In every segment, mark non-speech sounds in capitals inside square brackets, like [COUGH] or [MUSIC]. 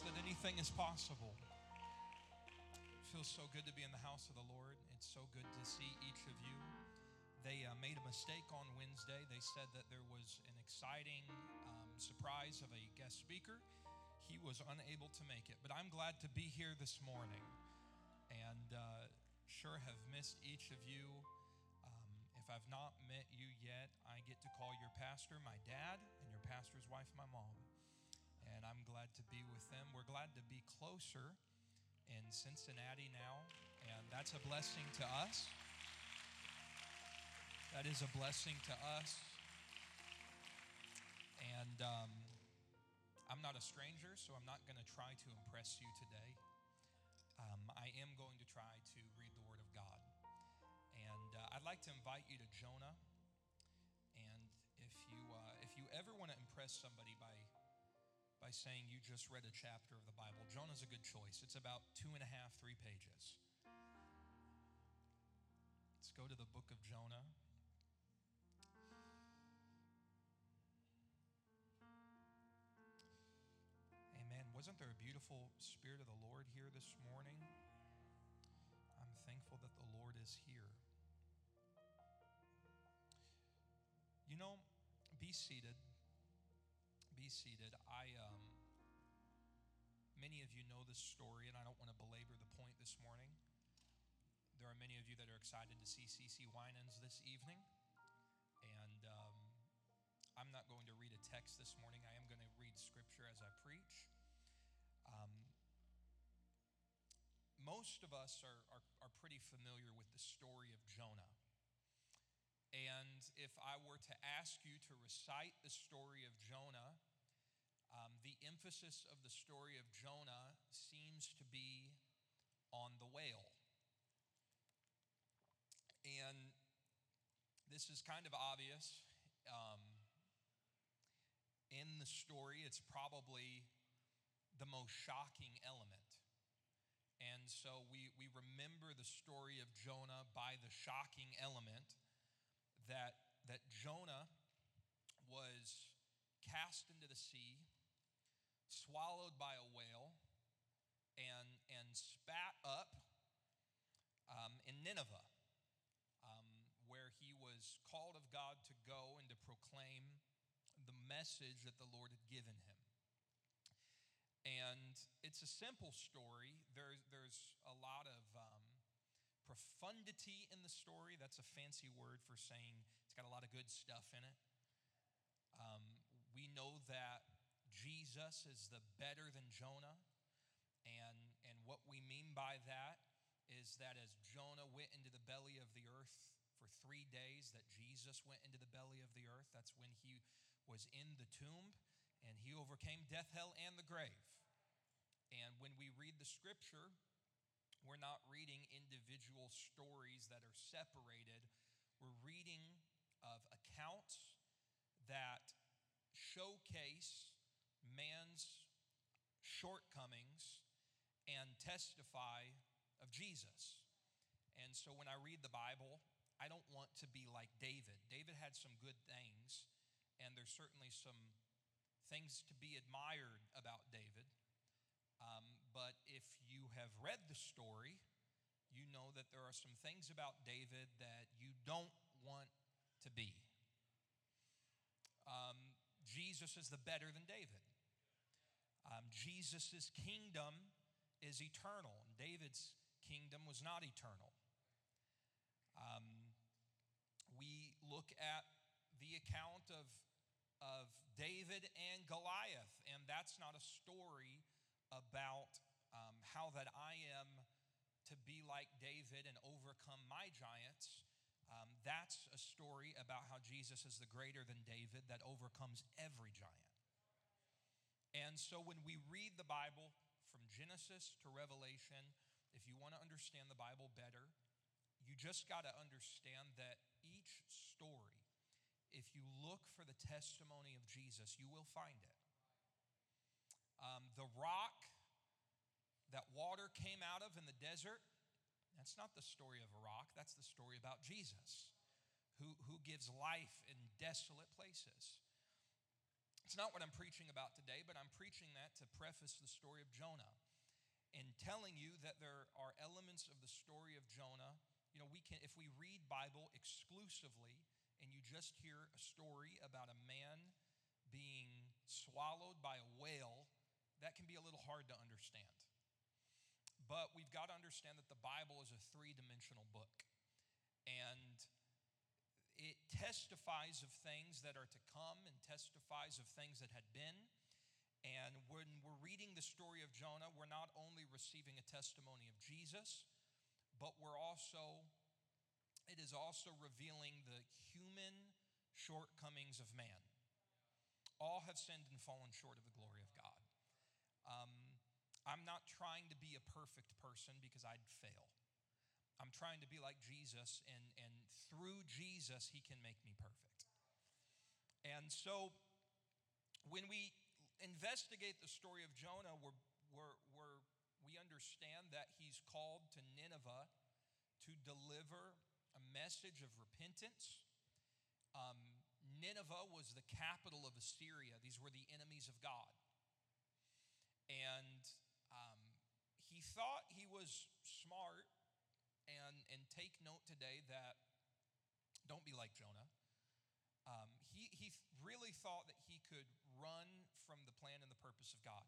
That anything is possible. It feels so good to be in the house of the Lord. It's so good to see each of you. They uh, made a mistake on Wednesday. They said that there was an exciting um, surprise of a guest speaker. He was unable to make it, but I'm glad to be here this morning and uh, sure have missed each of you. Um, if I've not met you yet, I get to call your pastor my dad and your pastor's wife my mom. Glad to be with them. We're glad to be closer in Cincinnati now, and that's a blessing to us. That is a blessing to us. And um, I'm not a stranger, so I'm not going to try to impress you today. Um, I am going to try to read the Word of God. And uh, I'd like to invite you to Jonah. And if you, uh, if you ever want to impress somebody by, by saying you just read a chapter of the Bible, Jonah's a good choice. It's about two and a half, three pages. Let's go to the book of Jonah. Amen. Wasn't there a beautiful Spirit of the Lord here this morning? I'm thankful that the Lord is here. You know, be seated. Be seated. I, um, many of you know this story, and I don't want to belabor the point this morning. There are many of you that are excited to see CeCe Winans this evening. And um, I'm not going to read a text this morning. I am going to read scripture as I preach. Um, most of us are, are, are pretty familiar with the story of Jonah. And if I were to ask you to recite the story of Jonah, um, the emphasis of the story of Jonah seems to be on the whale. And this is kind of obvious. Um, in the story, it's probably the most shocking element. And so we, we remember the story of Jonah by the shocking element that, that Jonah was cast into the sea, swallowed by a whale, and, and spat up um, in Nineveh, um, where he was called of God to go and to proclaim the message that the Lord had given him. And it's a simple story. There, there's a lot of um, profundity in the story. That's a fancy word for saying it's got a lot of good stuff in it. Um, we know that Jesus is the better than Jonah. And, and what we mean by that is that as Jonah went into the belly of the earth for three days, that Jesus went into the belly of the earth. That's when he was in the tomb and he overcame death, hell, and the grave. And when we read the scripture, we're not reading individual stories that are separated. We're reading of accounts that showcase man's shortcomings and testify of Jesus. And so when I read the Bible, I don't want to be like David. David had some good things, and there's certainly some things to be admired about David. Um, but if you have read the story, you know that there are some things about David that you don't want to be. Um, Jesus is the better than David. Um, Jesus' kingdom is eternal, and David's kingdom was not eternal. Um, we look at the account of, of David and Goliath, and that's not a story about um, how that I am to be like David and overcome my giants. Um, that's a story about how Jesus is the greater than David that overcomes every giant. And so when we read the Bible from Genesis to Revelation, if you want to understand the Bible better, you just got to understand that each story, if you look for the testimony of Jesus, you will find it. Um, the rock that water came out of in the desert, that's not the story of a rock, that's the story about Jesus, who, who gives life in desolate places. It's not what I'm preaching about today, but I'm preaching that to preface the story of Jonah and telling you that there are elements of the story of Jonah. You know, we can if we read Bible exclusively and you just hear a story about a man being swallowed by a whale, that can be a little hard to understand. But we've got to understand that the Bible is a three-dimensional book. And it testifies of things that are to come and testifies of things that had been. And when we're reading the story of Jonah, we're not only receiving a testimony of Jesus, but we're also, it is also revealing the human shortcomings of man. All have sinned and fallen short of the glory of God. Um, I'm not trying to be a perfect person because I'd fail. I'm trying to be like Jesus, and, and through Jesus, He can make me perfect. And so, when we investigate the story of Jonah, we're, we're, we're, we understand that he's called to Nineveh to deliver a message of repentance. Um, Nineveh was the capital of Assyria, these were the enemies of God. And um, he thought he was smart and take note today that don't be like Jonah. Um, he, he really thought that he could run from the plan and the purpose of God.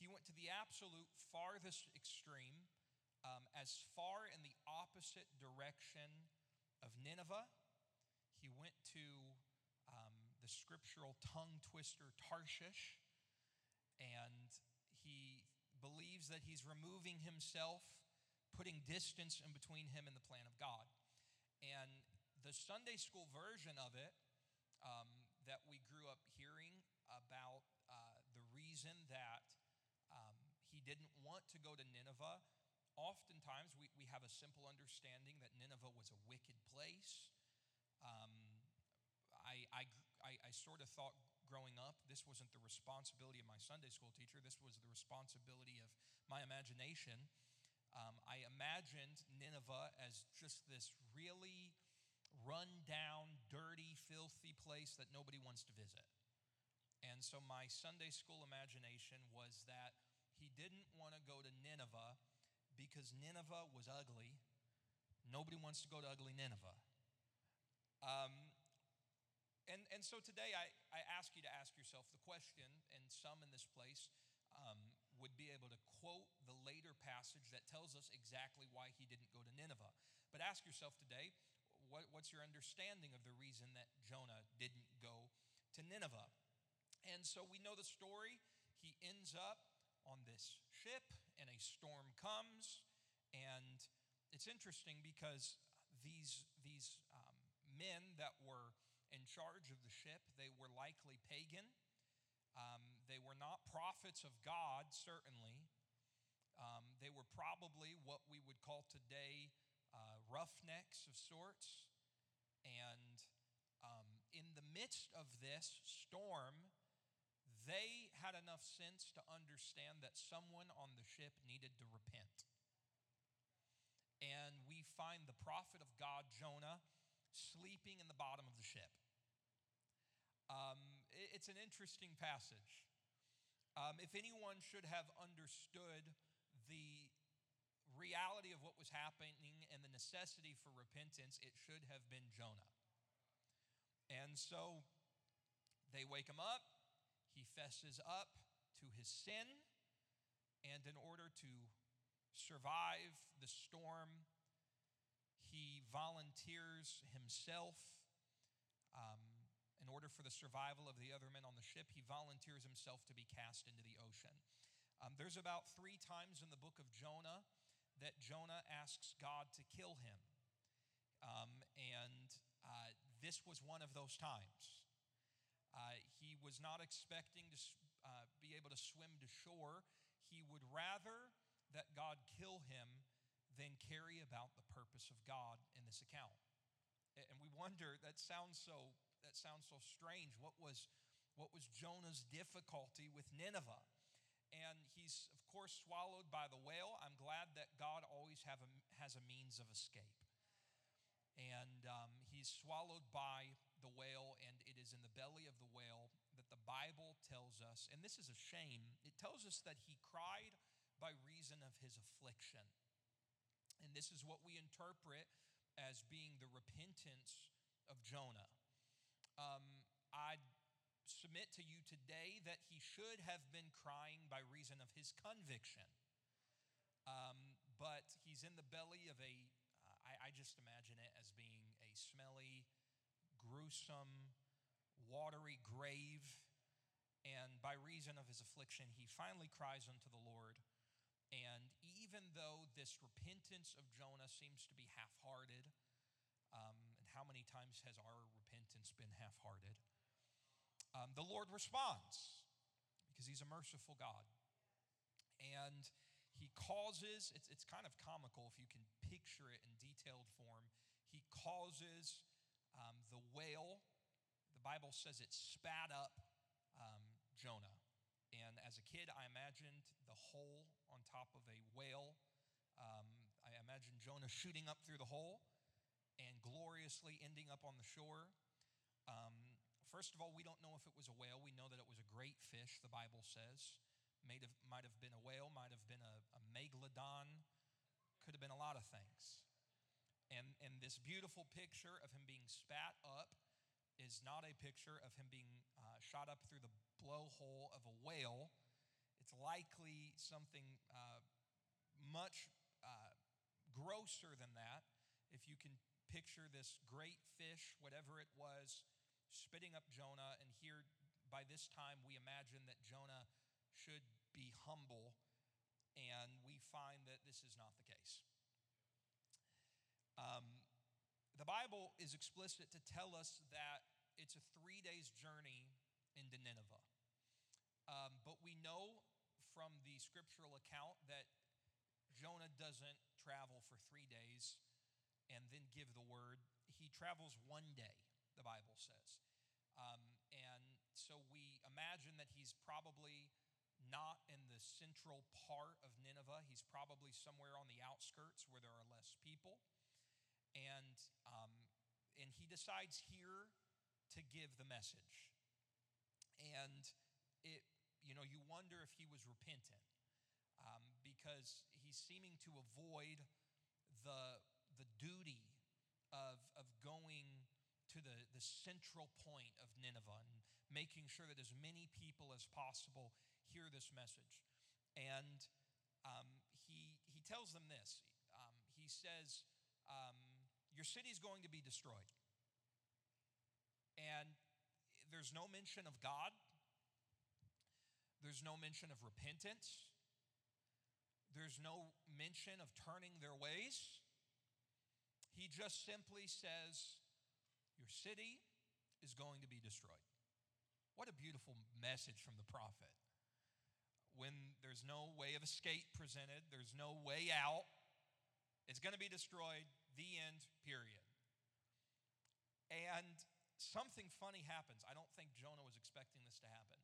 He went to the absolute farthest extreme, um, as far in the opposite direction of Nineveh. He went to um, the scriptural tongue twister Tarshish, and he believes that he's removing himself putting distance in between him and the plan of God. And the Sunday school version of it um, that we grew up hearing about uh, the reason that um, he didn't want to go to Nineveh, oftentimes we, we have a simple understanding that Nineveh was a wicked place. Um, I, I, I, I sort of thought growing up, this wasn't the responsibility of my Sunday school teacher, this was the responsibility of my imagination. Um, I imagined Nineveh as just this really run down, dirty, filthy place that nobody wants to visit. And so my Sunday school imagination was that he didn't want to go to Nineveh because Nineveh was ugly. Nobody wants to go to ugly Nineveh. Um, and, and so today I, I ask you to ask yourself the question, and some in this place um, would be able to quote the later passage that tells us exactly why he didn't go to Nineveh. But ask yourself today, what, what's your understanding of the reason that Jonah didn't go to Nineveh? And so we know the story. He ends up on this ship, and a storm comes. And it's interesting because these, these um, men that were in charge of the ship, they were likely pagan. Um, they were not prophets of God, certainly. Um, they were probably what we would call today uh, roughnecks of sorts. And um, in the midst of this storm, they had enough sense to understand that someone on the ship needed to repent. And we find the prophet of God, Jonah, sleeping in the bottom of the ship. Um, it's an interesting passage. Um, if anyone should have understood the reality of what was happening and the necessity for repentance, it should have been Jonah. And so they wake him up, he fesses up to his sin, and in order to survive the storm, he volunteers himself. Um, order for the survival of the other men on the ship, he volunteers himself to be cast into the ocean. Um, there's about three times in the book of Jonah that Jonah asks God to kill him. Um, and uh, this was one of those times. Uh, he was not expecting to uh, be able to swim to shore. He would rather that God kill him than carry about the purpose of God in this account. And we wonder, that sounds so, that sounds so strange. What was, what was Jonah's difficulty with Nineveh? And he's, of course, swallowed by the whale. I'm glad that God always have a, has a means of escape and um, he's swallowed by the whale, and it is in the belly of the whale that the Bible tells us, and this is a shame, it tells us that he cried by reason of his affliction. And this is what we interpret as being the repentance of Jonah. Um, I submit to you today that he should have been crying by reason of his conviction. Um, but he's in the belly of a I, I just imagine it as being a smelly, gruesome, watery grave. And by reason of his affliction, he finally cries unto the Lord. And even though this repentance of Jonah seems to be half hearted, um, and how many times has our been half hearted? Um, the Lord responds because he's a merciful God. And he causes, it's, it's kind of comical if you can picture it in detailed form. He causes um, the whale, the Bible says it spat up um, Jonah. And as a kid, I imagined the hole on top of a whale. Um, I imagined Jonah shooting up through the hole and gloriously ending up on the shore. Um, first of all, we don't know if it was a whale. We know that it was a great fish, the Bible says might have, might have been a whale, might have been a, a megalodon, could have been a lot of things. And, and this beautiful picture of him being spat up is not a picture of him being uh, shot up through the blowhole of a whale. It's likely something uh, much uh, grosser than that. If you can picture this great fish, whatever it was, spitting up Jonah, and here by this time we imagine that Jonah should be humble, and we find that this is not the case. Um, the Bible is explicit to tell us that it's a three days journey into Nineveh. Um, but we know from the scriptural account that Jonah doesn't travel for three days and then give the word. He travels one day, the Bible says. Um, and so we imagine that he's probably not in the central part of Nineveh. He's probably somewhere on the outskirts where there are less people. And, um, and he decides here to give the message. And it, you know, you wonder if he was repentant um, because he's seeming to avoid the, the duty of, of going the, the central point of Nineveh and making sure that as many people as possible hear this message. And um, he, he tells them this um, He says, um, Your city is going to be destroyed. And there's no mention of God, there's no mention of repentance, there's no mention of turning their ways. He just simply says, Your city is going to be destroyed. What a beautiful message from the prophet when there's no way of escape presented, there's no way out. It's going to be destroyed, the end, period. And something funny happens. I don't think Jonah was expecting this to happen.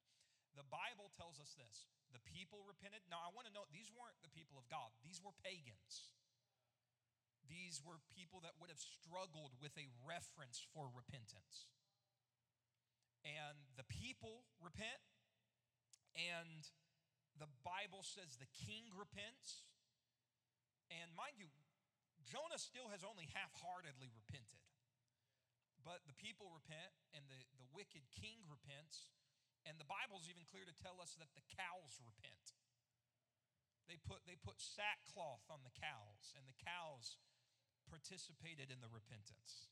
The Bible tells us this the people repented. Now, I want to note these weren't the people of God, these were pagans. These were people that would have struggled with a reference for repentance. And the people repent, and the Bible says the king repents. And mind you, Jonah still has only half heartedly repented. But the people repent, and the, the wicked king repents. And the Bible's even clear to tell us that the cows repent. They put, they put sackcloth on the cows, and the cows participated in the repentance.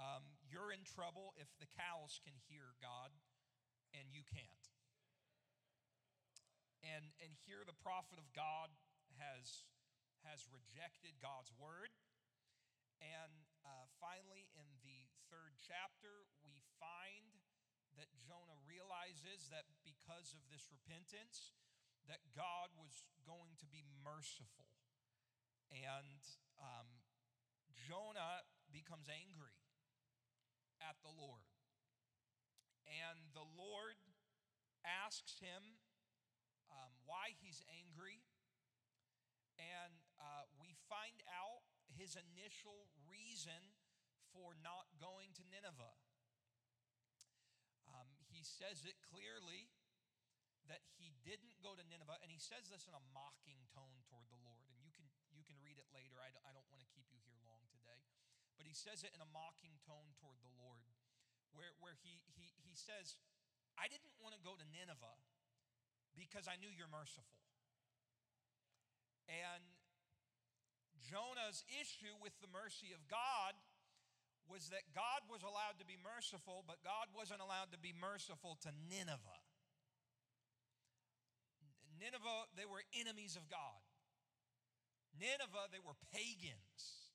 Um, you're in trouble if the cows can hear God and you can't. And, and here the prophet of God has, has rejected God's word. And uh, finally, in the third chapter, we find that Jonah realizes that because of this repentance, that God was going to be merciful. And um, Jonah becomes angry at the Lord. And the Lord asks him um, why he's angry. And uh, we find out his initial reason for not going to Nineveh. Um, he says it clearly that he didn't go to Nineveh, and he says this in a mocking tone toward the Lord. And you can, you can read it later. I don't, I don't want to keep you here long today. But he says it in a mocking tone toward the Lord, where, where he, he, he says, I didn't want to go to Nineveh because I knew you're merciful. And Jonah's issue with the mercy of God was that God was allowed to be merciful, but God wasn't allowed to be merciful to Nineveh. Nineveh, they were enemies of God. Nineveh, they were pagans.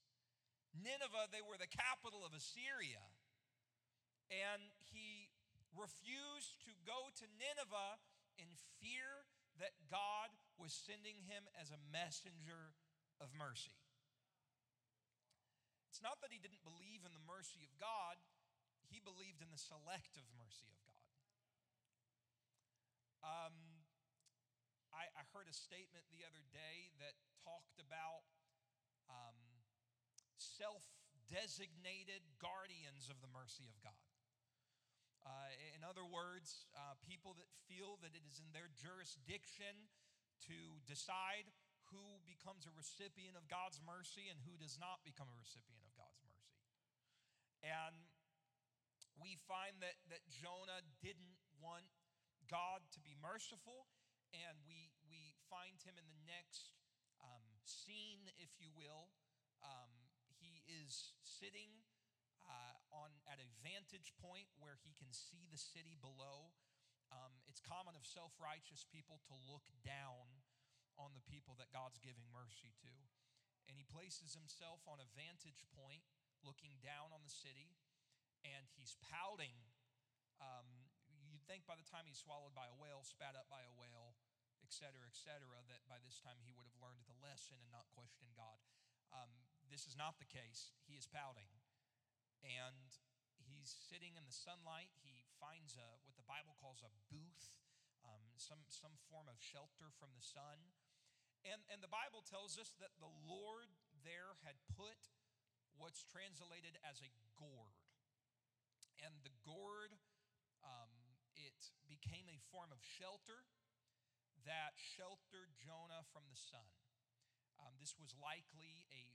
Nineveh, they were the capital of Assyria. And he refused to go to Nineveh in fear that God was sending him as a messenger of mercy. It's not that he didn't believe in the mercy of God, he believed in the selective mercy of God. Um, I, I heard a statement the other day that talked about um, self designated guardians of the mercy of God. Uh, in other words, uh, people that feel that it is in their jurisdiction to decide who becomes a recipient of God's mercy and who does not become a recipient of God's mercy. And we find that, that Jonah didn't want God to be merciful and we, we find him in the next um, scene, if you will. Um, is sitting uh, on at a vantage point where he can see the city below. Um, it's common of self righteous people to look down on the people that God's giving mercy to. And he places himself on a vantage point looking down on the city, and he's pouting. Um, you'd think by the time he's swallowed by a whale, spat up by a whale, et cetera, et cetera, that by this time he would have learned the lesson and not questioned God. Um, this is not the case. He is pouting. And he's sitting in the sunlight. He finds a, what the Bible calls a booth, um, some, some form of shelter from the sun. And, and the Bible tells us that the Lord there had put what's translated as a gourd. And the gourd, um, it became a form of shelter that sheltered Jonah from the sun. Um, this was likely a,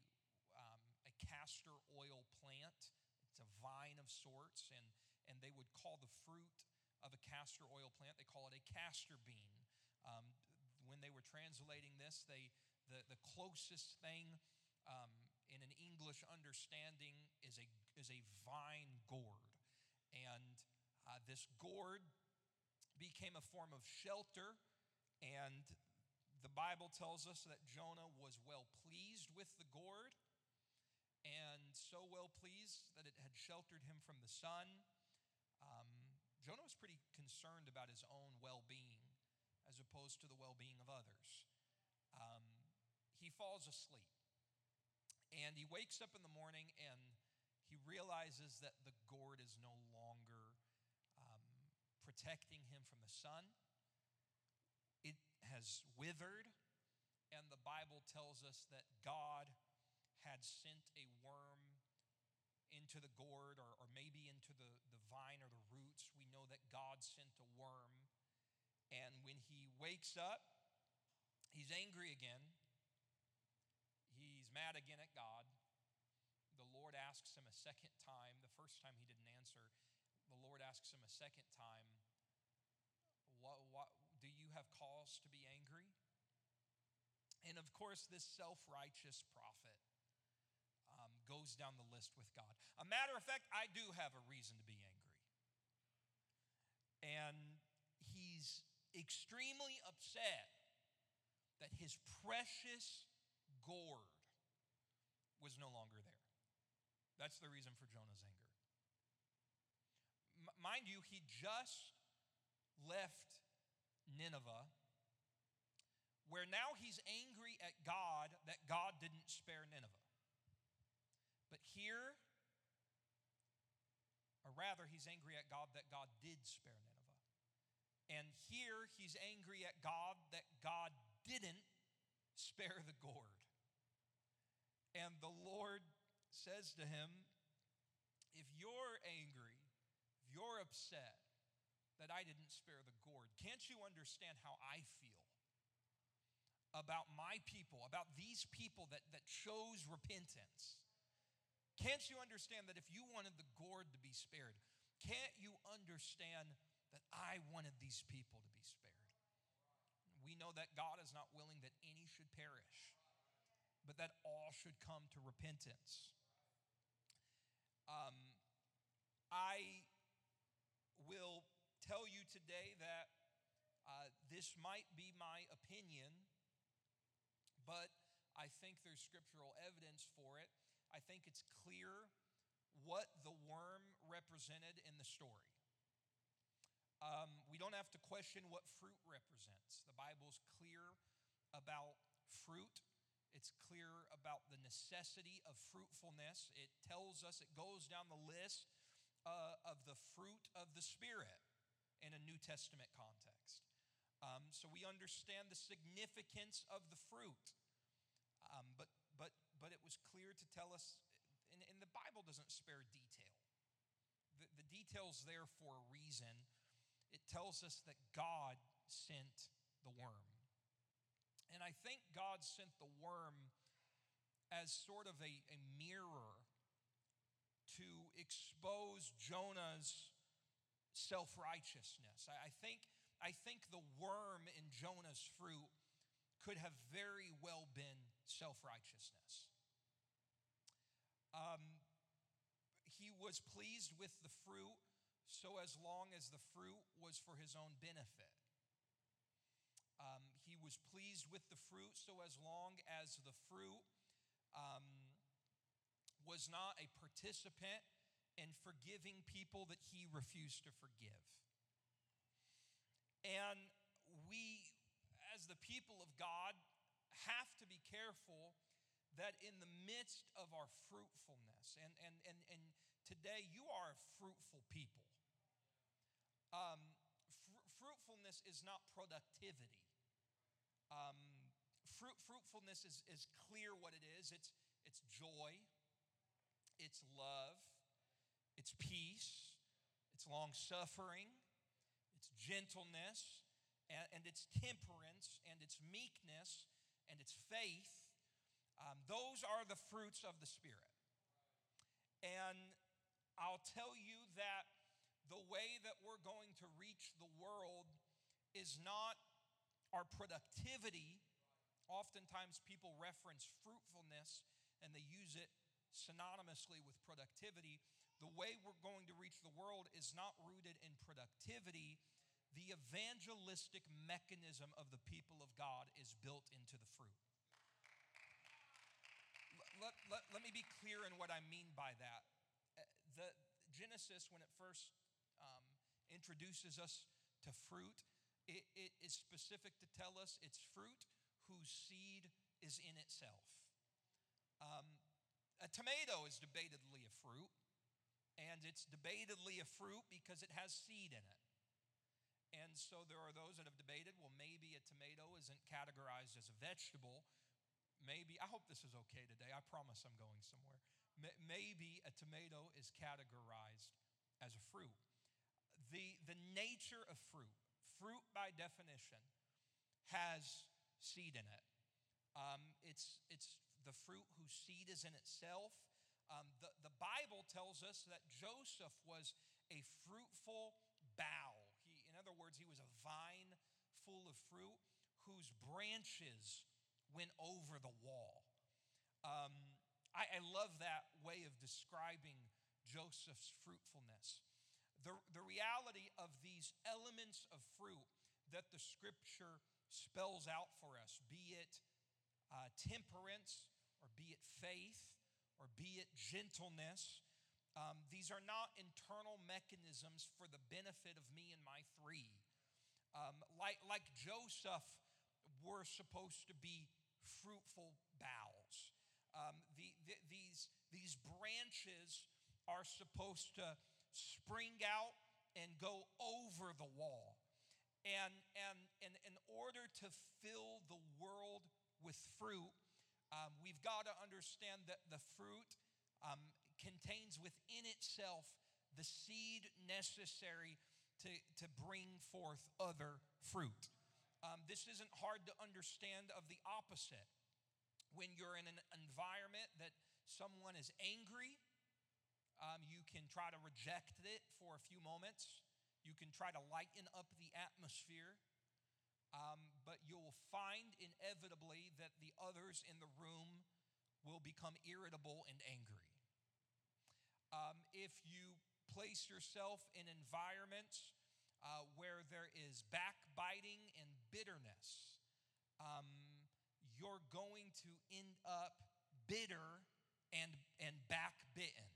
castor oil plant. It's a vine of sorts, and, and they would call the fruit of a castor oil plant, they call it a castor bean. Um, when they were translating this, they, the, the closest thing um, in an English understanding is a, is a vine gourd. And uh, this gourd became a form of shelter and the Bible tells us that Jonah was well pleased with the gourd, and so well pleased that it had sheltered him from the sun. Um, Jonah was pretty concerned about his own well being as opposed to the well being of others. Um, he falls asleep. And he wakes up in the morning and he realizes that the gourd is no longer um, protecting him from the sun It has withered, and the Bible tells us that God had sent a worm into the gourd or, or maybe into the, the vine or the roots. We know that God sent a worm. And when he wakes up, he's angry again. He's mad again at God. The Lord asks him a second time. The first time he didn't answer. The Lord asks him a second time, what, what, Do you have cause to be angry? And of course, this self righteous prophet goes down the list with God. A matter of fact, I do have a reason to be angry. And he's extremely upset that his precious gourd was no longer there. That's the reason for Jonah's anger. M- mind you, he just left Nineveh where now he's angry at God that God didn't spare Nineveh. But here, or rather, he's angry at God that God did spare Nineveh. And here, he's angry at God that God didn't spare the gourd. And the Lord says to him, If you're angry, if you're upset that I didn't spare the gourd, can't you understand how I feel? about my people, about these people that, that chose repentance. Can't you understand that if you wanted the gourd to be spared, can't you understand that I wanted these people to be spared? We know that God is not willing that any should perish, but that all should come to repentance. Um, I will tell you today that uh, this might be my opinion but I think there's scriptural evidence for it. I think it's clear what the worm represented in the story. Um, we don't have to question what fruit represents. The Bible's clear about fruit. It's clear about the necessity of fruitfulness. It tells us, it goes down the list uh, of the fruit of the Spirit in a New Testament context. Um, so we understand the significance of the fruit. Um, but, but, it was clear to tell us, and, and the Bible doesn't spare detail. The, the detail's there for a reason. It tells us that God sent the worm. And I think God sent the worm as sort of a, a mirror to expose Jonah's self righteousness. I, I, think I think the worm in Jonah's fruit could have very well been self righteousness. Um, he was pleased with the fruit so as long as the fruit was for his own benefit. Um, he was pleased with the fruit so as long as the fruit um, was not a participant in forgiving people that he refused to forgive. And we, as the people of God, have to be careful that in the midst of our fruitfulness, and, and, and, and today you are a fruitful people. Um, fr- fruitfulness is not productivity. Um, fruit, fruitfulness is, is clear what it is it's, it's joy, it's love, it's peace, it's long suffering, it's gentleness, and, and it's temperance, and it's meekness, and it's faith. Um, those are the fruits of the Spirit. And I'll tell you that the way that we're going to reach the world is not our productivity. Oftentimes, people reference fruitfulness and they use it synonymously with productivity. The way we're going to reach the world is not rooted in productivity. The evangelistic mechanism of the people of God is built into the fruit. Let, let, let me be clear in what I mean by that. Genesis, when it first um, introduces us to fruit, it, it is specific to tell us it's fruit whose seed is in itself. Um, a tomato is debatedly a fruit, and it's debatedly a fruit because it has seed in it. And so there are those that have debated well, maybe a tomato isn't categorized as a vegetable maybe, I hope this is okay today. I promise I'm going somewhere. Maybe a tomato is categorized as a fruit. The, the nature of fruit, fruit by definition, has seed in it. Um, it's, it's the fruit whose seed is in itself. Um, the, the Bible tells us that Joseph was a fruitful bough. He, in other words, he was a vine full of fruit whose branches went over the wall. Um, I, I, love that way of describing Joseph's fruitfulness. The, the reality of these elements of fruit that the scripture spells out for us, be it uh, temperance, or be it faith, or be it gentleness, um, these are not internal mechanisms for the benefit of me and my three. Um, like, like Joseph, we're supposed to be fruitful boughs. Um, the, the, these, these branches are supposed to spring out and go over the wall. And, and, and in order to fill the world with fruit, um, we've got to understand that the fruit um, contains within itself the seed necessary to, to bring forth other fruit. Um, this isn't hard to understand of the opposite. When you're in an environment that someone is angry, um, you can try to reject it for a few moments. You can try to lighten up the atmosphere. Um, but you'll find inevitably that the others in the room will become irritable and angry. Um, if you place yourself in environments uh, where there is backbiting and bitterness, um, you're going to end up bitter and, and backbitten.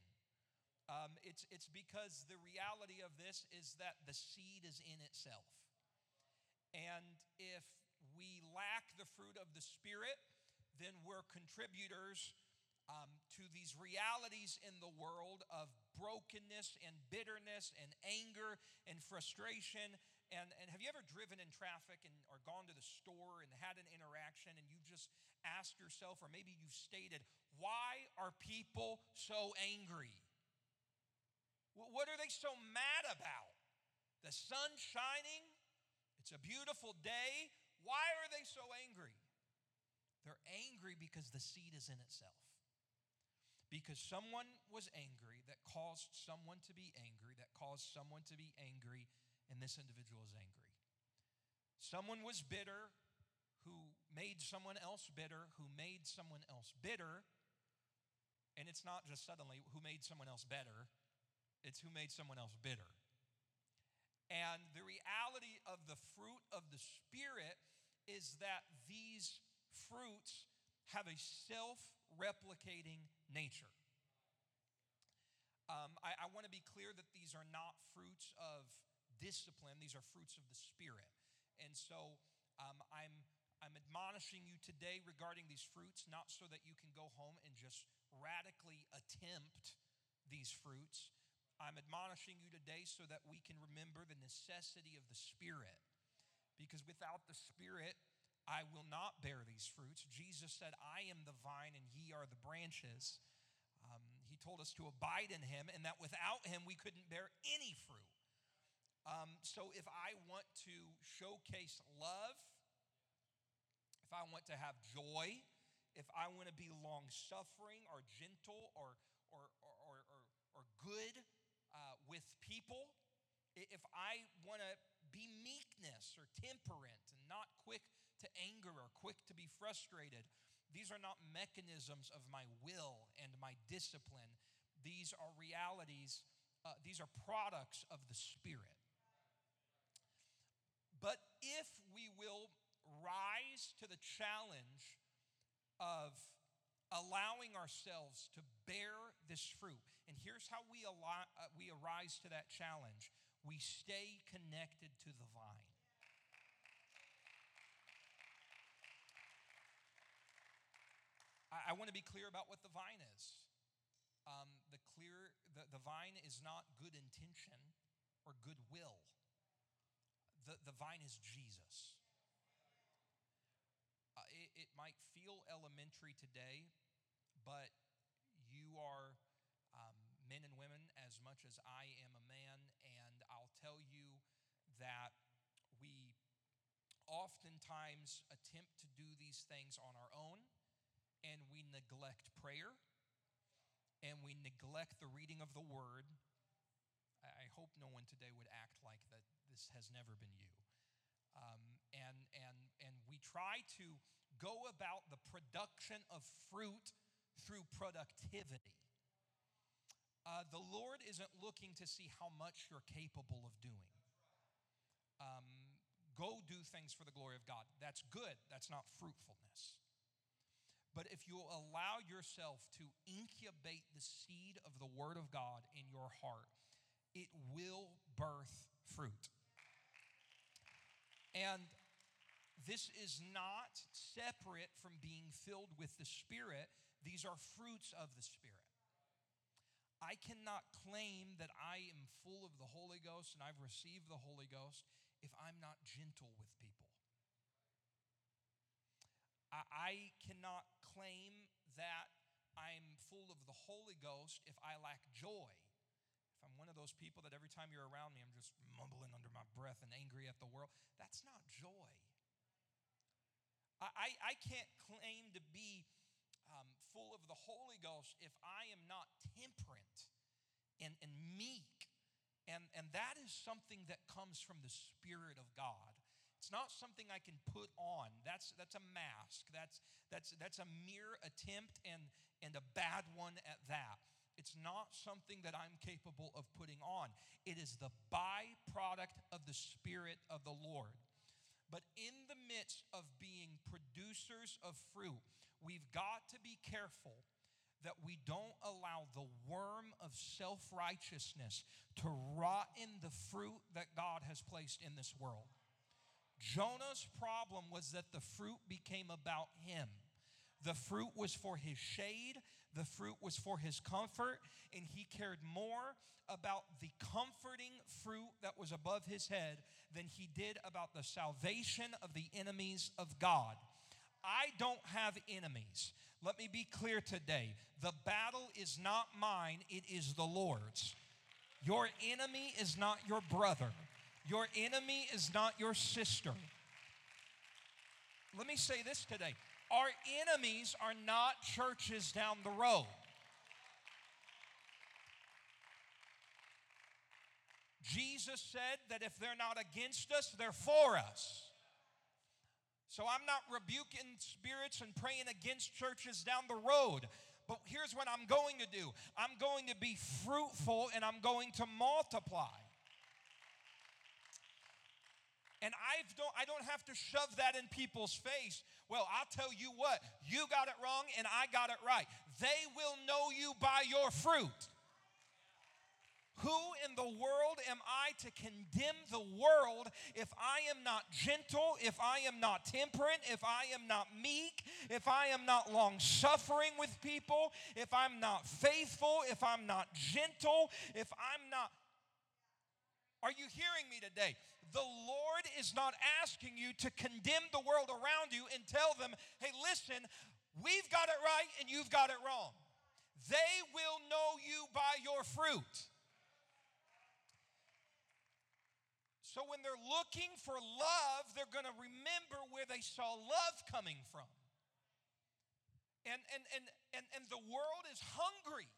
Um, it's, it's because the reality of this is that the seed is in itself. And if we lack the fruit of the Spirit, then we're contributors um, to these realities in the world of brokenness and bitterness and anger and frustration. And, and have you ever driven in traffic and or gone to the store and had an interaction and you've just asked yourself, or maybe you've stated, why are people so angry? What are they so mad about? The sun's shining, it's a beautiful day. Why are they so angry? They're angry because the seed is in itself because someone was angry that caused someone to be angry, that caused someone to be angry, and this individual is angry. Someone was bitter who made someone else bitter, who made someone else bitter. And it's not just suddenly who made someone else better, it's who made someone else bitter. And the reality of the fruit of the Spirit is that these fruits have a self replicating nature. Um, I, I want to be clear that these are not fruits of discipline, these are fruits of the Spirit. And so um, I'm, I'm admonishing you today regarding these fruits, not so that you can go home and just radically attempt these fruits. I'm admonishing you today so that we can remember the necessity of the Spirit. Because without the Spirit, I will not bear these fruits. Jesus said, I am the vine and ye are the branches. Told us to abide in him and that without him we couldn't bear any fruit. Um, so if I want to showcase love, if I want to have joy, if I want to be long suffering or gentle or, or, or, or, or good uh, with people, if I want to be meekness or temperate and not quick to anger or quick to be frustrated. These are not mechanisms of my will and my discipline. These are realities, uh, these are products of the Spirit. But if we will rise to the challenge of allowing ourselves to bear this fruit, and here's how we, uh, we arise to that challenge we stay connected to the vine. I, I want to be clear about what the vine is. Um, the clear the, the vine is not good intention or goodwill. The, the vine is Jesus. Uh, it, it might feel elementary today, but you are um, men and women as much as I am a man, and I'll tell you that we oftentimes attempt to do these things on our own, and we neglect prayer, and we neglect the reading of the Word. I hope no one today would act like that this has never been you. Um, and, and, and we try to go about the production of fruit through productivity. Uh, the Lord isn't looking to see how much you're capable of doing. Um, go do things for the glory of God. That's good, that's not fruitfulness. But if you allow yourself to incubate the seed of the Word of God in your heart, it will birth fruit. And this is not separate from being filled with the Spirit, these are fruits of the Spirit. I cannot claim that I am full of the Holy Ghost and I've received the Holy Ghost if I'm not gentle with people. I cannot claim that I'm full of the Holy Ghost if I lack joy. If I'm one of those people that every time you're around me, I'm just mumbling under my breath and angry at the world, that's not joy. I, I can't claim to be um, full of the Holy Ghost if I am not temperate and, and meek. And, and that is something that comes from the Spirit of God. It's not something I can put on. That's, that's a mask. That's, that's, that's a mere attempt and, and a bad one at that. It's not something that I'm capable of putting on. It is the byproduct of the Spirit of the Lord. But in the midst of being producers of fruit, we've got to be careful that we don't allow the worm of self righteousness to rot in the fruit that God has placed in this world. Jonah's problem was that the fruit became about him. The fruit was for his shade, the fruit was for his comfort, and he cared more about the comforting fruit that was above his head than he did about the salvation of the enemies of God. I don't have enemies. Let me be clear today. The battle is not mine, it is the Lord's. Your enemy is not your brother. Your enemy is not your sister. Let me say this today. Our enemies are not churches down the road. Jesus said that if they're not against us, they're for us. So I'm not rebuking spirits and praying against churches down the road. But here's what I'm going to do I'm going to be fruitful and I'm going to multiply. And I don't, I don't have to shove that in people's face. Well, I'll tell you what, you got it wrong and I got it right. They will know you by your fruit. Who in the world am I to condemn the world if I am not gentle, if I am not temperate, if I am not meek, if I am not long suffering with people, if I'm not faithful, if I'm not gentle, if I'm not. Are you hearing me today? The Lord is not asking you to condemn the world around you and tell them, hey, listen, we've got it right and you've got it wrong. They will know you by your fruit. So when they're looking for love, they're going to remember where they saw love coming from. And, and, and, and, and the world is hungry.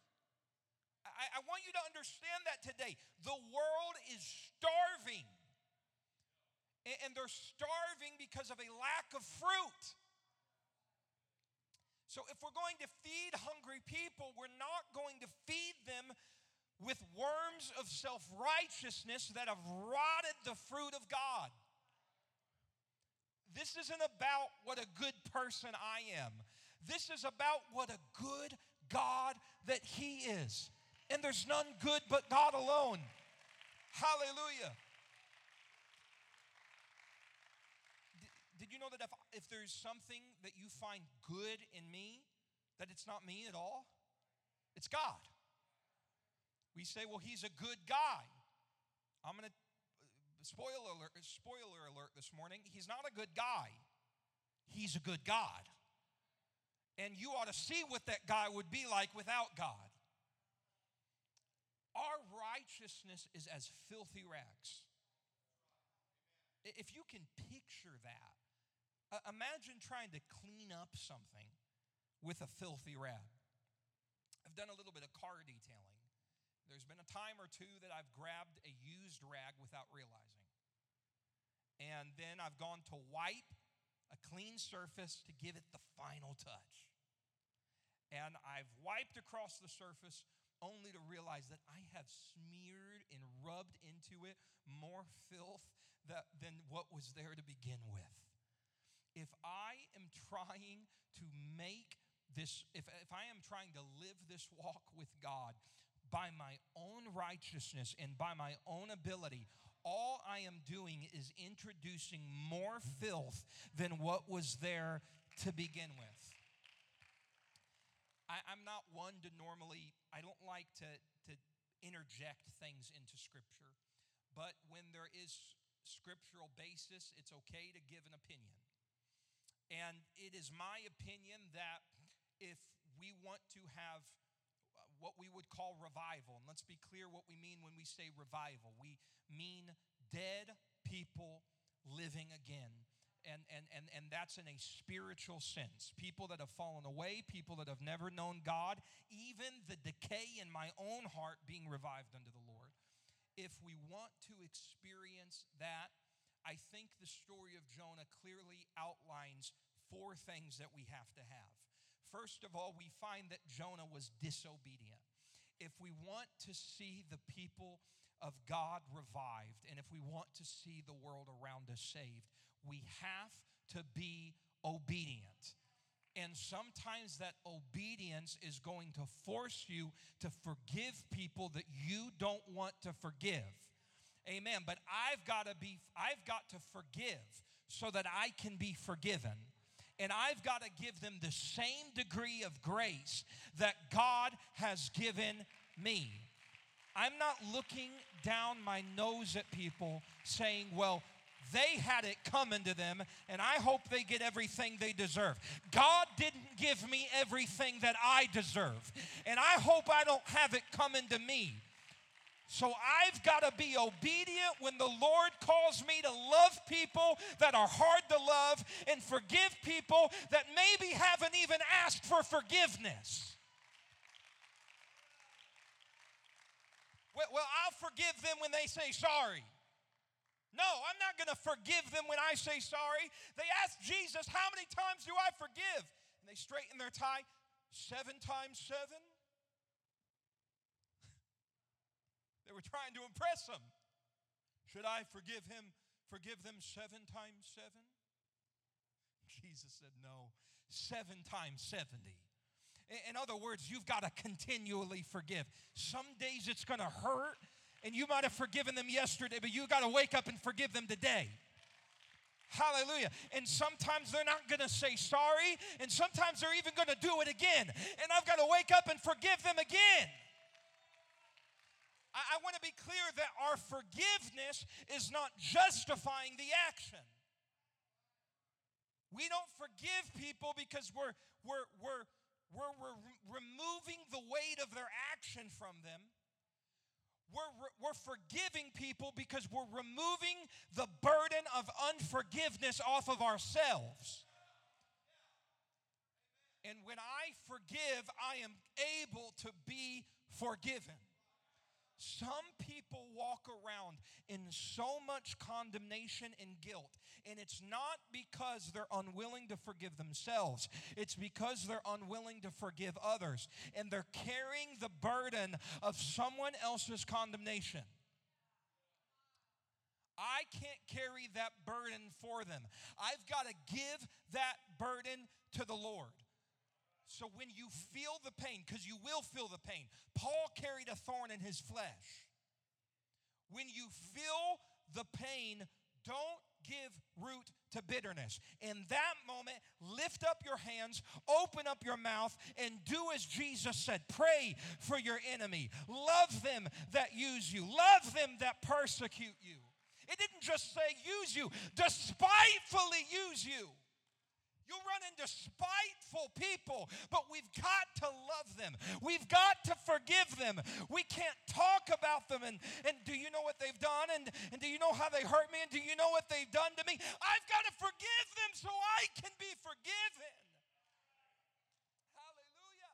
I, I want you to understand that today. The world is starving. And, and they're starving because of a lack of fruit. So, if we're going to feed hungry people, we're not going to feed them with worms of self righteousness that have rotted the fruit of God. This isn't about what a good person I am. This is about what a good God that He is. And there's none good but God alone. Hallelujah. Did, you know that if, if there's something that you find good in me, that it's not me at all? It's God. We say, well, he's a good guy. I'm going to, uh, spoiler alert, spoiler alert this morning, he's not a good guy. He's a good God. And you ought to see what that guy would be like without God. Our righteousness is as filthy rags. If you can picture that, imagine trying to clean up something with a filthy rag. I've done a little bit of car detailing. There's been a time or two that I've grabbed a used rag without realizing. And then I've gone to wipe a clean surface to give it the final touch. And I've wiped across the surface only to realize that I have smeared and rubbed into it more filth that, than what was there to begin with. If I am trying to make this, if, if I am trying to live this walk with God by my own righteousness and by my own ability, all I am doing is introducing more filth than what was there to begin with. I, am not one to normally, I don't like to, to interject things into Scripture, but when there is scriptural basis, it's okay to give an opinion. And it is my opinion that if we want to have uh, what we would call revival. And let's be clear what we mean when we say revival. We mean dead people living again. And, and, and, and that's in a spiritual sense. People that have fallen away, people that have never known God, even the decay in my own heart being revived unto the Lord. If we want to experience that, I think the story of Jonah clearly outlines four things that we have to have. First of all, we find that Jonah was disobedient. If we want to see the people of God revived, and if we want to see the world around us saved, we have to be obedient. And sometimes that obedience is going to force you to forgive people that you don't want to forgive. Amen. But I've got to be I've got to forgive so that I can be forgiven and I've got to give them the same degree of grace that God has given me. I'm not looking down my nose at people saying, well, they had it coming to them, and I hope they get everything they deserve. God didn't give me everything that I deserve, and I hope I don't have it coming to me. So I've got to be obedient when the Lord calls me to love people that are hard to love and forgive people that maybe haven't even asked for forgiveness. Well, I'll forgive them when they say sorry. No, I'm not going to forgive them when I say sorry. They asked Jesus, How many times do I forgive? And they straighten their tie, seven times seven. [LAUGHS] They were trying to impress him. Should I forgive him, forgive them seven times seven? [LAUGHS] Jesus said, No, seven times 70. In other words, you've got to continually forgive. Some days it's going to hurt, and you might have forgiven them yesterday, but you got to wake up and forgive them today. Hallelujah. And sometimes they're not going to say sorry, and sometimes they're even going to do it again. And I've got to wake up and forgive them again. I, I want to be clear that our forgiveness is not justifying the action. We don't forgive people because we're, we're, we're, we're, we're removing the weight of their action from them. We're, we're forgiving people because we're removing the burden of unforgiveness off of ourselves. And when I forgive, I am able to be forgiven. Some people walk around in so much condemnation and guilt, and it's not because they're unwilling to forgive themselves, it's because they're unwilling to forgive others, and they're carrying the burden of someone else's condemnation. I can't carry that burden for them. I've got to give that burden to the Lord. So when you feel the pain, because you will feel the pain, Paul carried a thorn in his flesh. When you feel the pain, don't give root to bitterness. In that moment, lift up your hands, open up your mouth, and do as Jesus said pray for your enemy. Love them that use you, love them that persecute you. It didn't just say use you, despitefully use you. You'll run into spiteful people, but we've got to love them. We've got to forgive them. We can't talk about them and, and do you know what they've done? And, and do you know how they hurt me? And do you know what they've done to me? I've got to forgive them so I can be forgiven. Hallelujah.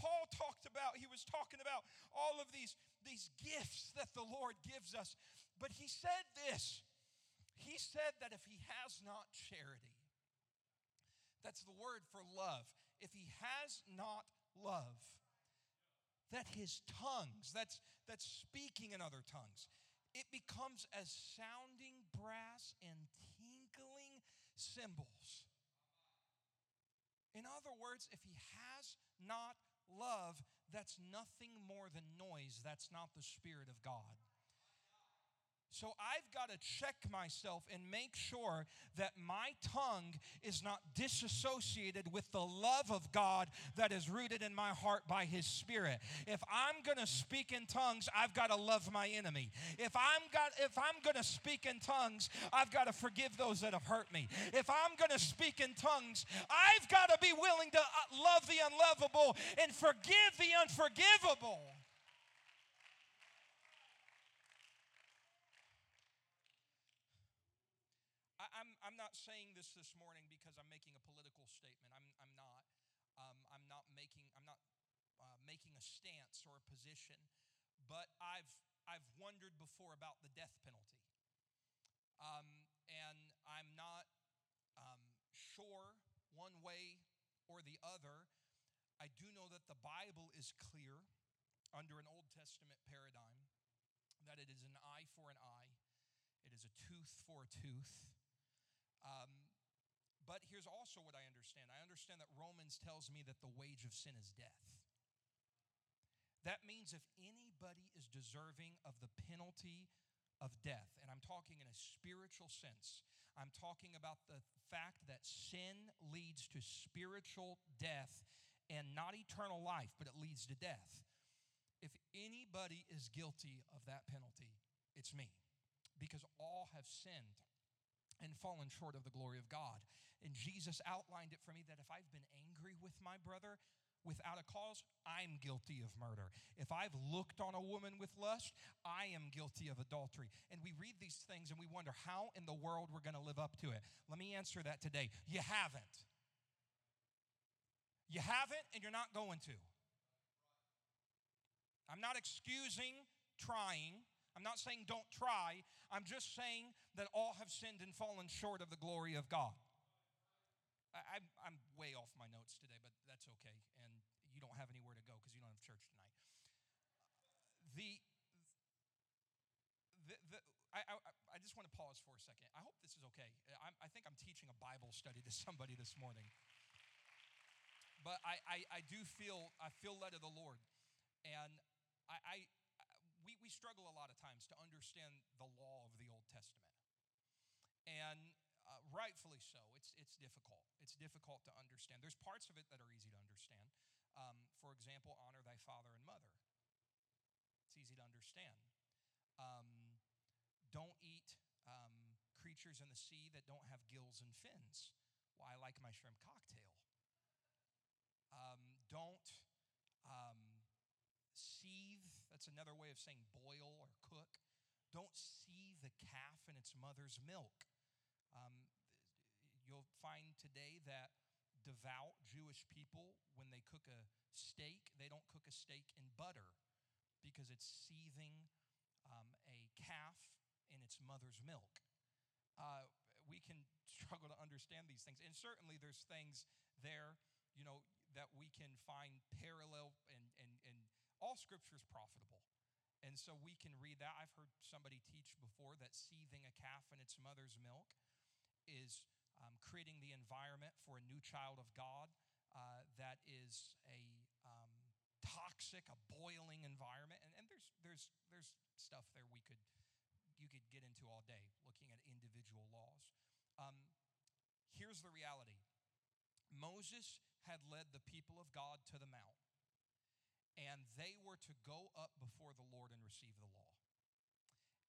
Paul talked about, he was talking about all of these, these gifts that the Lord gives us. But he said this he said that if he has not charity, that's the word for love, if he has not love, that his tongues, that's, that's speaking in other tongues, it becomes as sounding brass and tinkling cymbals. In other words, if he has not love, that's nothing more than noise. That's not the Spirit of God. So I've got to check myself and make sure that my tongue is not disassociated with the love of God that is rooted in my heart by His Spirit. If I'm going to speak in tongues, I've got to love my enemy. If I'm got if I'm going to speak in tongues, I've got to forgive those that have hurt me. If I'm going to speak in tongues, I've got to be willing to uh, love the unlovable and forgive the unforgivable. I'm not saying this this morning because I'm making a political statement. I'm, I'm not. Um, I'm not making. I'm not uh, making a stance or a position. But I've I've wondered before about the death penalty, um, and I'm not um, sure one way or the other. I do know that the Bible is clear under an Old Testament paradigm that it is an eye for an eye, it is a tooth for a tooth. Um, but here's also what I understand I understand that Romans tells me that the wage of sin is death. That means if anybody is deserving of the penalty of death, and I'm talking in a spiritual sense, I'm talking about the fact that sin leads to spiritual death and not eternal life, but it leads to death. If anybody is guilty of that penalty, it's me. Because all have sinned and fallen short of the glory of God. And Jesus outlined it for me that if I've been angry with my brother without a cause, I'm guilty of murder. If I've looked on a woman with lust, I am guilty of adultery. And we read these things and we wonder how in the world we're going to live up to it. Let me answer that today. You haven't. You haven't, and you're not going to. I'm not excusing trying. I'm not saying don't try. I'm just saying that all have sinned and fallen short of the glory of God. I, am way off my notes today, but that's okay. And you don't have anywhere to go because you don't have church tonight. The, the, the I, I, I, just want to pause for a second. I hope this is okay. I, I think I'm teaching a Bible study to somebody this morning. But I, I, I do feel, I feel led of the Lord. And I, struggle a lot of times to understand the law of the Old Testament. And uh, rightfully so, it's, it's difficult. It's difficult to understand. There's parts of it that are easy to understand. Um, for example, honor thy father and mother. It's easy to understand. Um, don't eat um, creatures in the sea that don't have gills and fins. Why, well, I like my shrimp cocktail. Um, don't that's another way of saying boil or cook. Don't see the calf in its mother's milk. Um, you'll find today that devout Jewish people, when they cook a steak, they don't cook a steak in butter because it's seething um, a calf in its mother's milk. Uh, we can [LAUGHS] struggle to understand these things. And certainly there's things there, you know, that we can find parallel all scripture is profitable. And so we can read that. I've heard somebody teach before that seething a calf in its mother's milk is um, creating the environment for a new child of God uh, that is a um, toxic, a boiling environment. And, and there's, there's, there's stuff there we could, you could get into all day looking at individual laws. Um, here's the reality Moses had led the people of God to the mount and they were to go up before the Lord and receive the law.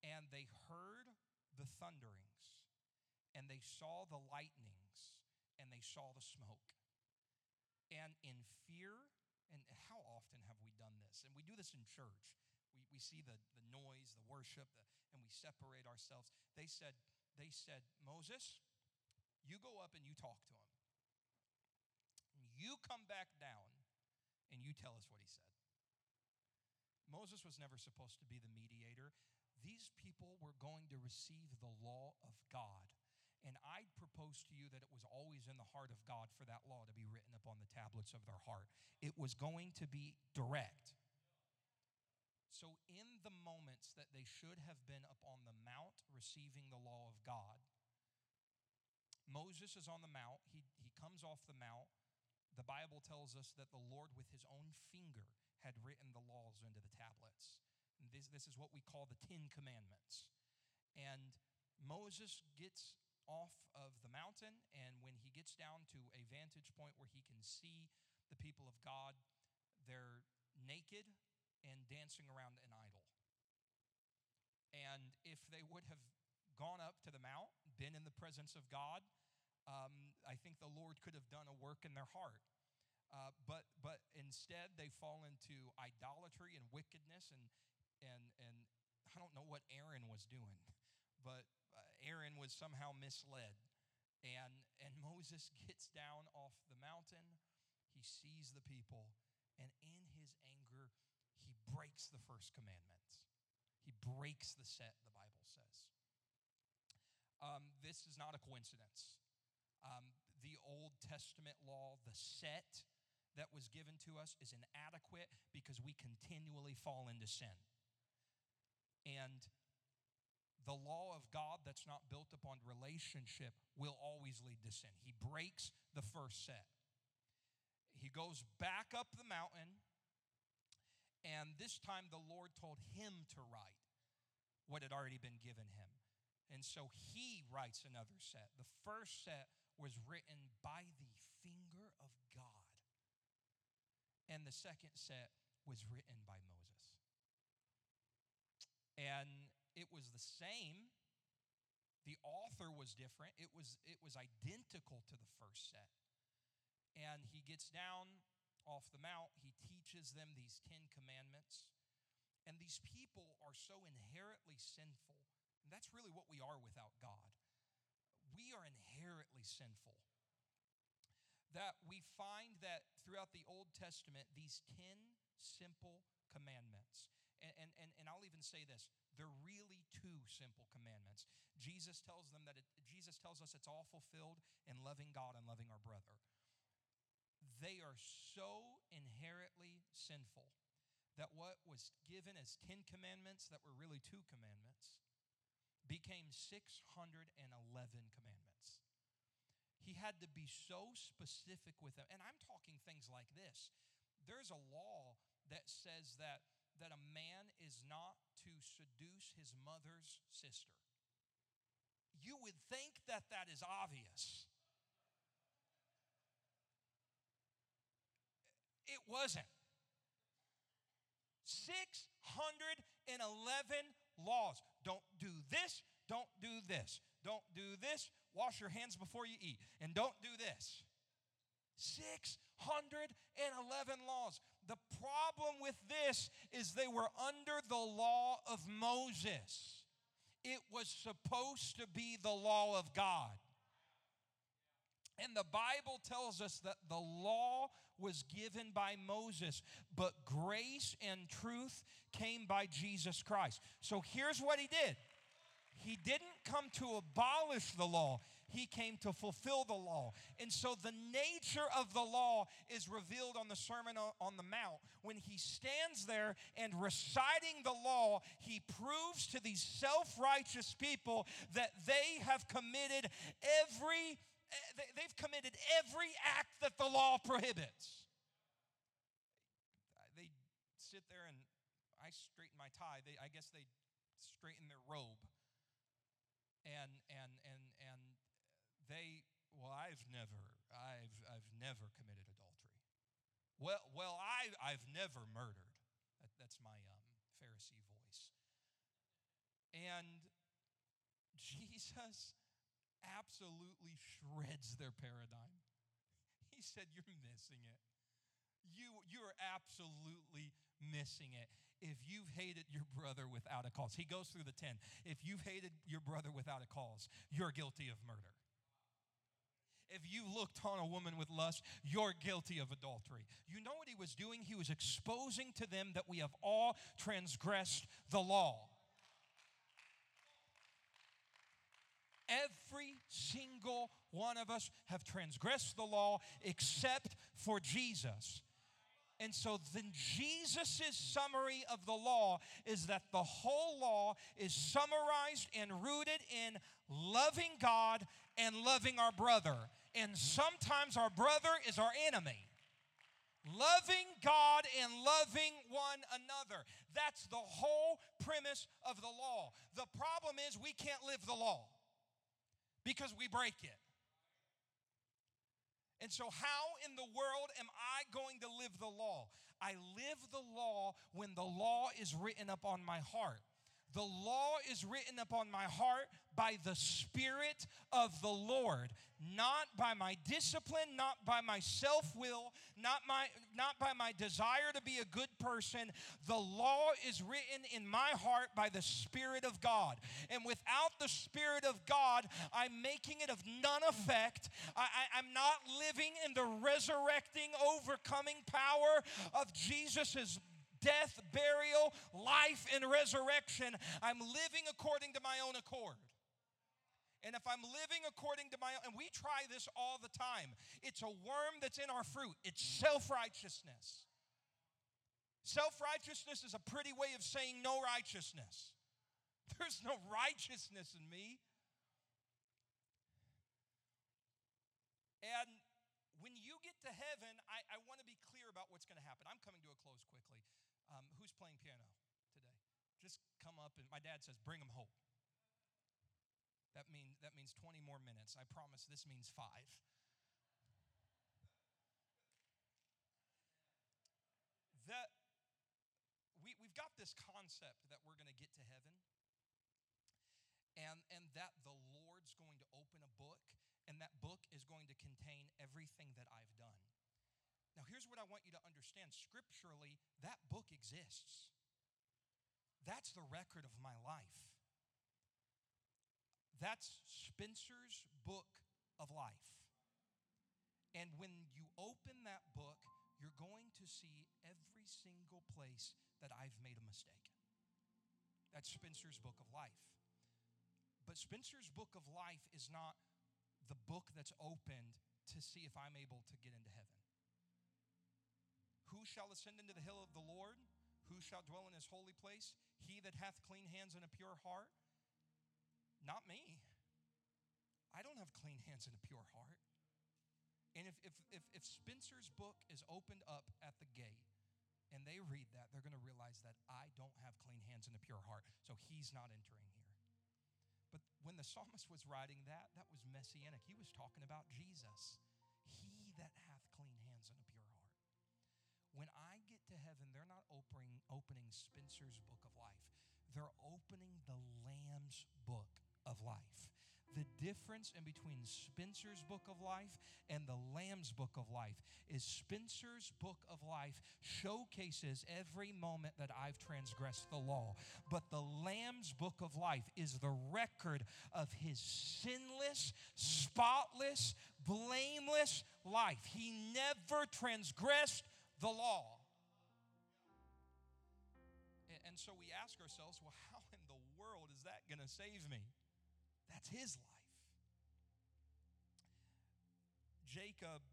And they heard the thunderings, and they saw the lightnings and they saw the smoke. And in fear, and how often have we done this? And we do this in church. We, we see the, the noise, the worship, the, and we separate ourselves. They said, they said, Moses, you go up and you talk to him. You come back down and you tell us what he said. Moses was never supposed to be the mediator. These people were going to receive the law of God. And I'd propose to you that it was always in the heart of God for that law to be written upon the tablets of their heart. It was going to be direct. So, in the moments that they should have been upon the mount receiving the law of God, Moses is on the mount. He, he comes off the mount. The Bible tells us that the Lord, with his own finger, had written the laws into the tablets. And this, this is what we call the Ten Commandments. And Moses gets off of the mountain, and when he gets down to a vantage point where he can see the people of God, they're naked and dancing around an idol. And if they would have gone up to the mount, been in the presence of God, um, I think the Lord could have done a work in their heart. Uh, but but instead they fall into idolatry and wickedness and and and I don't know what Aaron was doing, [LAUGHS] but Aaron was somehow misled. And, and Moses [LAUGHS] gets down off the mountain. He sees the people. And in his anger, he breaks the first commandments. He breaks the set, the Bible says. Um, this is not a coincidence. Um, the Old Testament law, the set that was given to us, is inadequate because we continually fall into sin. And the law of God that's not built upon relationship will always lead to sin. He breaks the first set. He goes back up the mountain, and this time the Lord told him to write what had already been given him. And so he writes another set. The first set was written by the finger of God, and the second set was written by Moses. And it was the same. The author was different. It was, it was identical to the first set. And he gets down off the mount. He teaches them these Ten Commandments. And these people are so inherently sinful. And that's really what we are without God. We are inherently sinful. That we find that throughout the Old Testament, these 10 simple commandments. And, and, and, I'll even say this they're really two simple commandments. Jesus tells them that it, Jesus tells us it's all fulfilled in loving God and loving our brother. They are so inherently sinful that what was given as 10 commandments that were really two commandments became 611 commandments. He had to be so specific with them. And I'm talking things like this. There's a law that says that that a man is not to seduce his mother's sister. You would think that that is obvious. It wasn't. 611 laws. Don't do this, don't do this, don't do this, wash your hands before you eat, and don't do this. 611 laws. The problem with this is they were under the law of Moses. It was supposed to be the law of God. And the Bible tells us that the law was given by Moses, but grace and truth came by Jesus Christ. So here's what he did He didn't come to abolish the law, he came to fulfill the law. And so the nature of the law is revealed on the Sermon on the Mount. When he stands there and reciting the law, he proves to these self righteous people that they have committed every they've committed every act that the law prohibits. They sit there and I straighten my tie. They, I guess they straighten their robe. And and and and they, well, I've never, I've, I've never committed adultery. Well, well, I, I've never murdered. That, that's my um, Pharisee voice. And Jesus absolutely shreds their paradigm. He said, You're missing it. You, you're absolutely missing it. If you've hated your brother without a cause, he goes through the 10. If you've hated your brother without a cause, you're guilty of murder. If you looked on a woman with lust, you're guilty of adultery. You know what he was doing? He was exposing to them that we have all transgressed the law. Every single one of us have transgressed the law except for Jesus. And so then Jesus' summary of the law is that the whole law is summarized and rooted in loving God and loving our brother. And sometimes our brother is our enemy. Loving God and loving one another. That's the whole premise of the law. The problem is we can't live the law because we break it. And so, how in the world am I going to live the law? I live the law when the law is written up on my heart. The law is written upon my heart by the Spirit of the Lord, not by my discipline, not by my self will, not, not by my desire to be a good person. The law is written in my heart by the Spirit of God. And without the Spirit of God, I'm making it of none effect. I, I, I'm not living in the resurrecting, overcoming power of Jesus' death, burial, life, and resurrection. I'm living according to my own accord. And if I'm living according to my own, and we try this all the time, it's a worm that's in our fruit. It's self-righteousness. Self-righteousness is a pretty way of saying no righteousness. [LAUGHS] There's no righteousness in me. And when you get to heaven, I, I want to be clear about what's going to happen. I'm coming to a close quickly. Um, who's playing piano today? Just come up and my dad says, bring them home. That, mean, that means 20 more minutes. I promise this means five. That we, we've got this concept that we're going to get to heaven and, and that the Lord's going to open a book and that book is going to contain everything that I've done. Now, here's what I want you to understand scripturally, that book exists. That's the record of my life. That's Spencer's book of life. And when you open that book, you're going to see every single place that I've made a mistake. That's Spencer's book of life. But Spencer's book of life is not the book that's opened to see if I'm able to get into heaven. Who shall ascend into the hill of the Lord? Who shall dwell in his holy place? He that hath clean hands and a pure heart? Not me. I don't have clean hands and a pure heart. And if, if, if, if Spencer's book is opened up at the gate and they read that, they're going to realize that I don't have clean hands and a pure heart, so he's not entering here. But when the psalmist was writing that, that was messianic. He was talking about Jesus. Opening, opening Spencer's book of life, they're opening the Lamb's book of life. The difference in between Spencer's book of life and the Lamb's book of life is Spencer's book of life showcases every moment that I've transgressed the law. But the Lamb's book of life is the record of his sinless, spotless, blameless life. He never transgressed the law. And so we ask ourselves, well, [LAUGHS] how in the world is that going to save me? That's his life. Jacob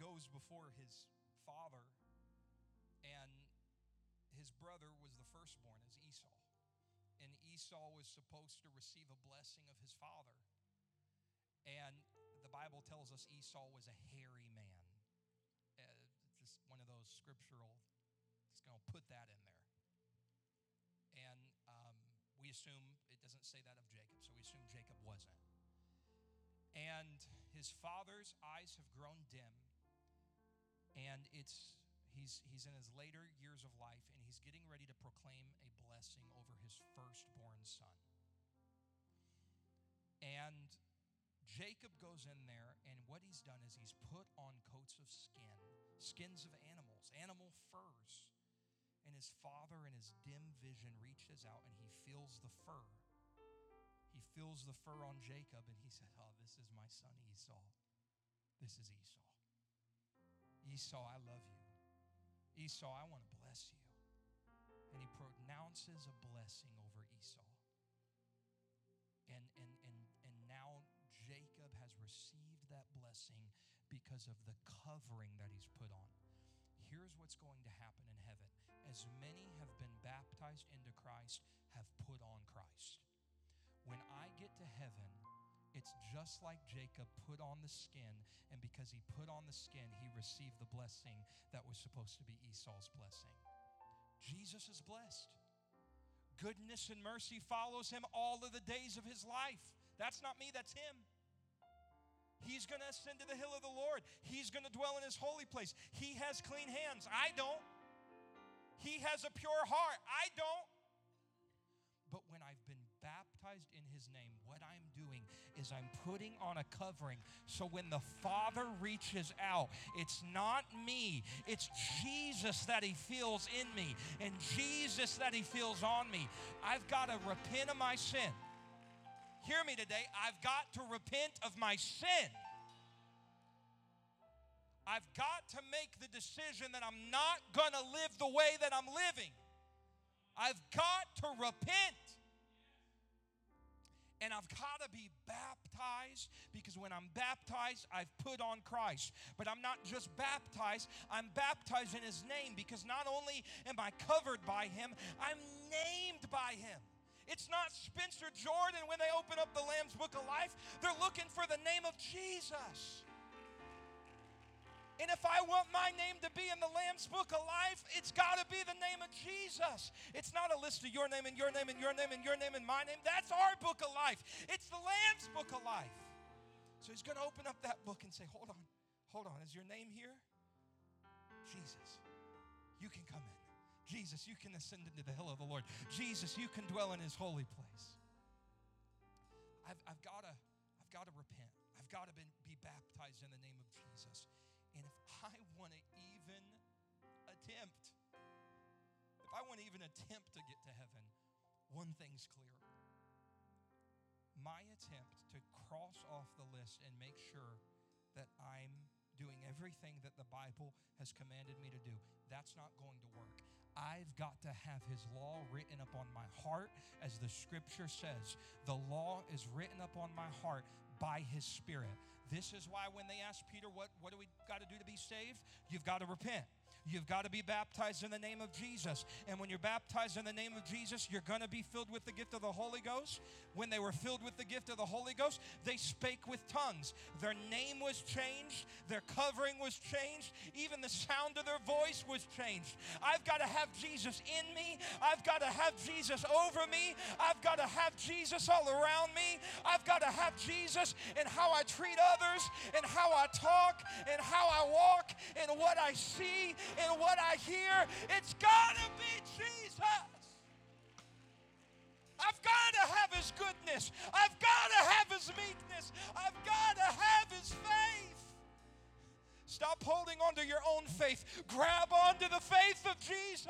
goes before his father, and his brother was the firstborn, as Esau. And Esau was supposed to receive a blessing of his father. And the Bible tells us Esau was a hairy man Uh, just one of those scriptural, it's going to put that in there. Assume it doesn't say that of Jacob, so we assume Jacob wasn't. And his father's eyes have grown dim, and it's he's he's in his later years of life, and he's getting ready to proclaim a blessing over his firstborn son. And Jacob goes in there, and what he's done is he's put on coats of skin, skins of animals, animal furs. And his father, in his dim vision, reaches out and he feels the fur. He feels the fur on Jacob, and he said, Oh, this is my son Esau. This is Esau. Esau, I love you. Esau, I want to bless you. And he pronounces a blessing over Esau. And, and, and, and now Jacob has received that blessing because of the covering that he's put on. Here's what's going to happen in heaven. As many have been baptized into Christ, have put on Christ. When I get to heaven, it's just like Jacob put on the skin, and because he put on the skin, he received the blessing that was supposed to be Esau's blessing. Jesus is blessed. Goodness and mercy follows him all of the days of his life. That's not me, that's him. He's going to ascend to the hill of the Lord. He's going to dwell in his holy place. He has clean hands. I don't. He has a pure heart. I don't. But when I've been baptized in his name, what I'm doing is I'm putting on a covering so when the Father reaches out, it's not me, it's Jesus that he feels in me and Jesus that he feels on me. I've got to repent of my sin. Hear me today. I've got to repent of my sin. I've got to make the decision that I'm not going to live the way that I'm living. I've got to repent. And I've got to be baptized because when I'm baptized, I've put on Christ. But I'm not just baptized, I'm baptized in His name because not only am I covered by Him, I'm named by Him. It's not Spencer Jordan when they open up the Lamb's Book of Life, they're looking for the name of Jesus. And if I want my name to be in the Lamb's Book of Life, it's got to be the name of Jesus. It's not a list of your name and your name and your name and your name and my name. That's our book of life. It's the Lamb's Book of Life. So he's going to open up that book and say, Hold on, hold on. Is your name here? Jesus, you can come in. Jesus, you can ascend into the hill of the Lord. Jesus, you can dwell in his holy place. I've, I've got to I've got to repent. I've got to be to even attempt to get to heaven, one thing's clear. My attempt to cross off the list and make sure that I'm doing everything that the Bible has commanded me to do, that's not going to work. I've got to have his law written upon my heart, as the scripture says. The law is written upon my heart by his spirit. This is why when they asked Peter, what, what do we got to do to be saved? You've got to repent. You've got to be baptized in the name of Jesus. And when you're baptized in the name of Jesus, you're going to be filled with the gift of the Holy Ghost. When they were filled with the gift of the Holy Ghost, they spake with tongues. Their name was changed, their covering was changed, even the sound of their voice was changed. I've got to have Jesus in me, I've got to have Jesus over me, I've got to have Jesus all around me, I've got to have Jesus in how I treat others, and how I talk, and how I walk, and what I see and what I hear. It's got to be Jesus. I've got to have his goodness. I've got to have his meekness. I've got to have his faith. Stop holding on to your own faith. Grab onto the faith of Jesus.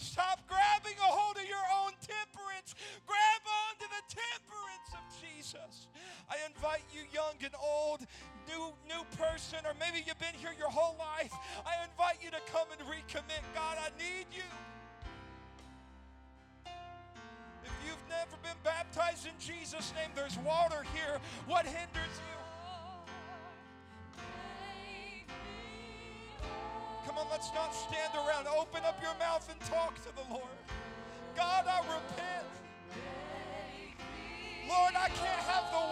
Stop grabbing a hold of your own temperance. Grab onto the temperance of Jesus. I invite you, young and old, new new person, or maybe you've been here your whole life. I invite you to come and recommit. God, I need you. If you've never been baptized in Jesus' name, there's water here. What hinders you? Come on, let's not stand around. Open up your mouth and talk to the Lord. God, I repent. Lord, I can't have the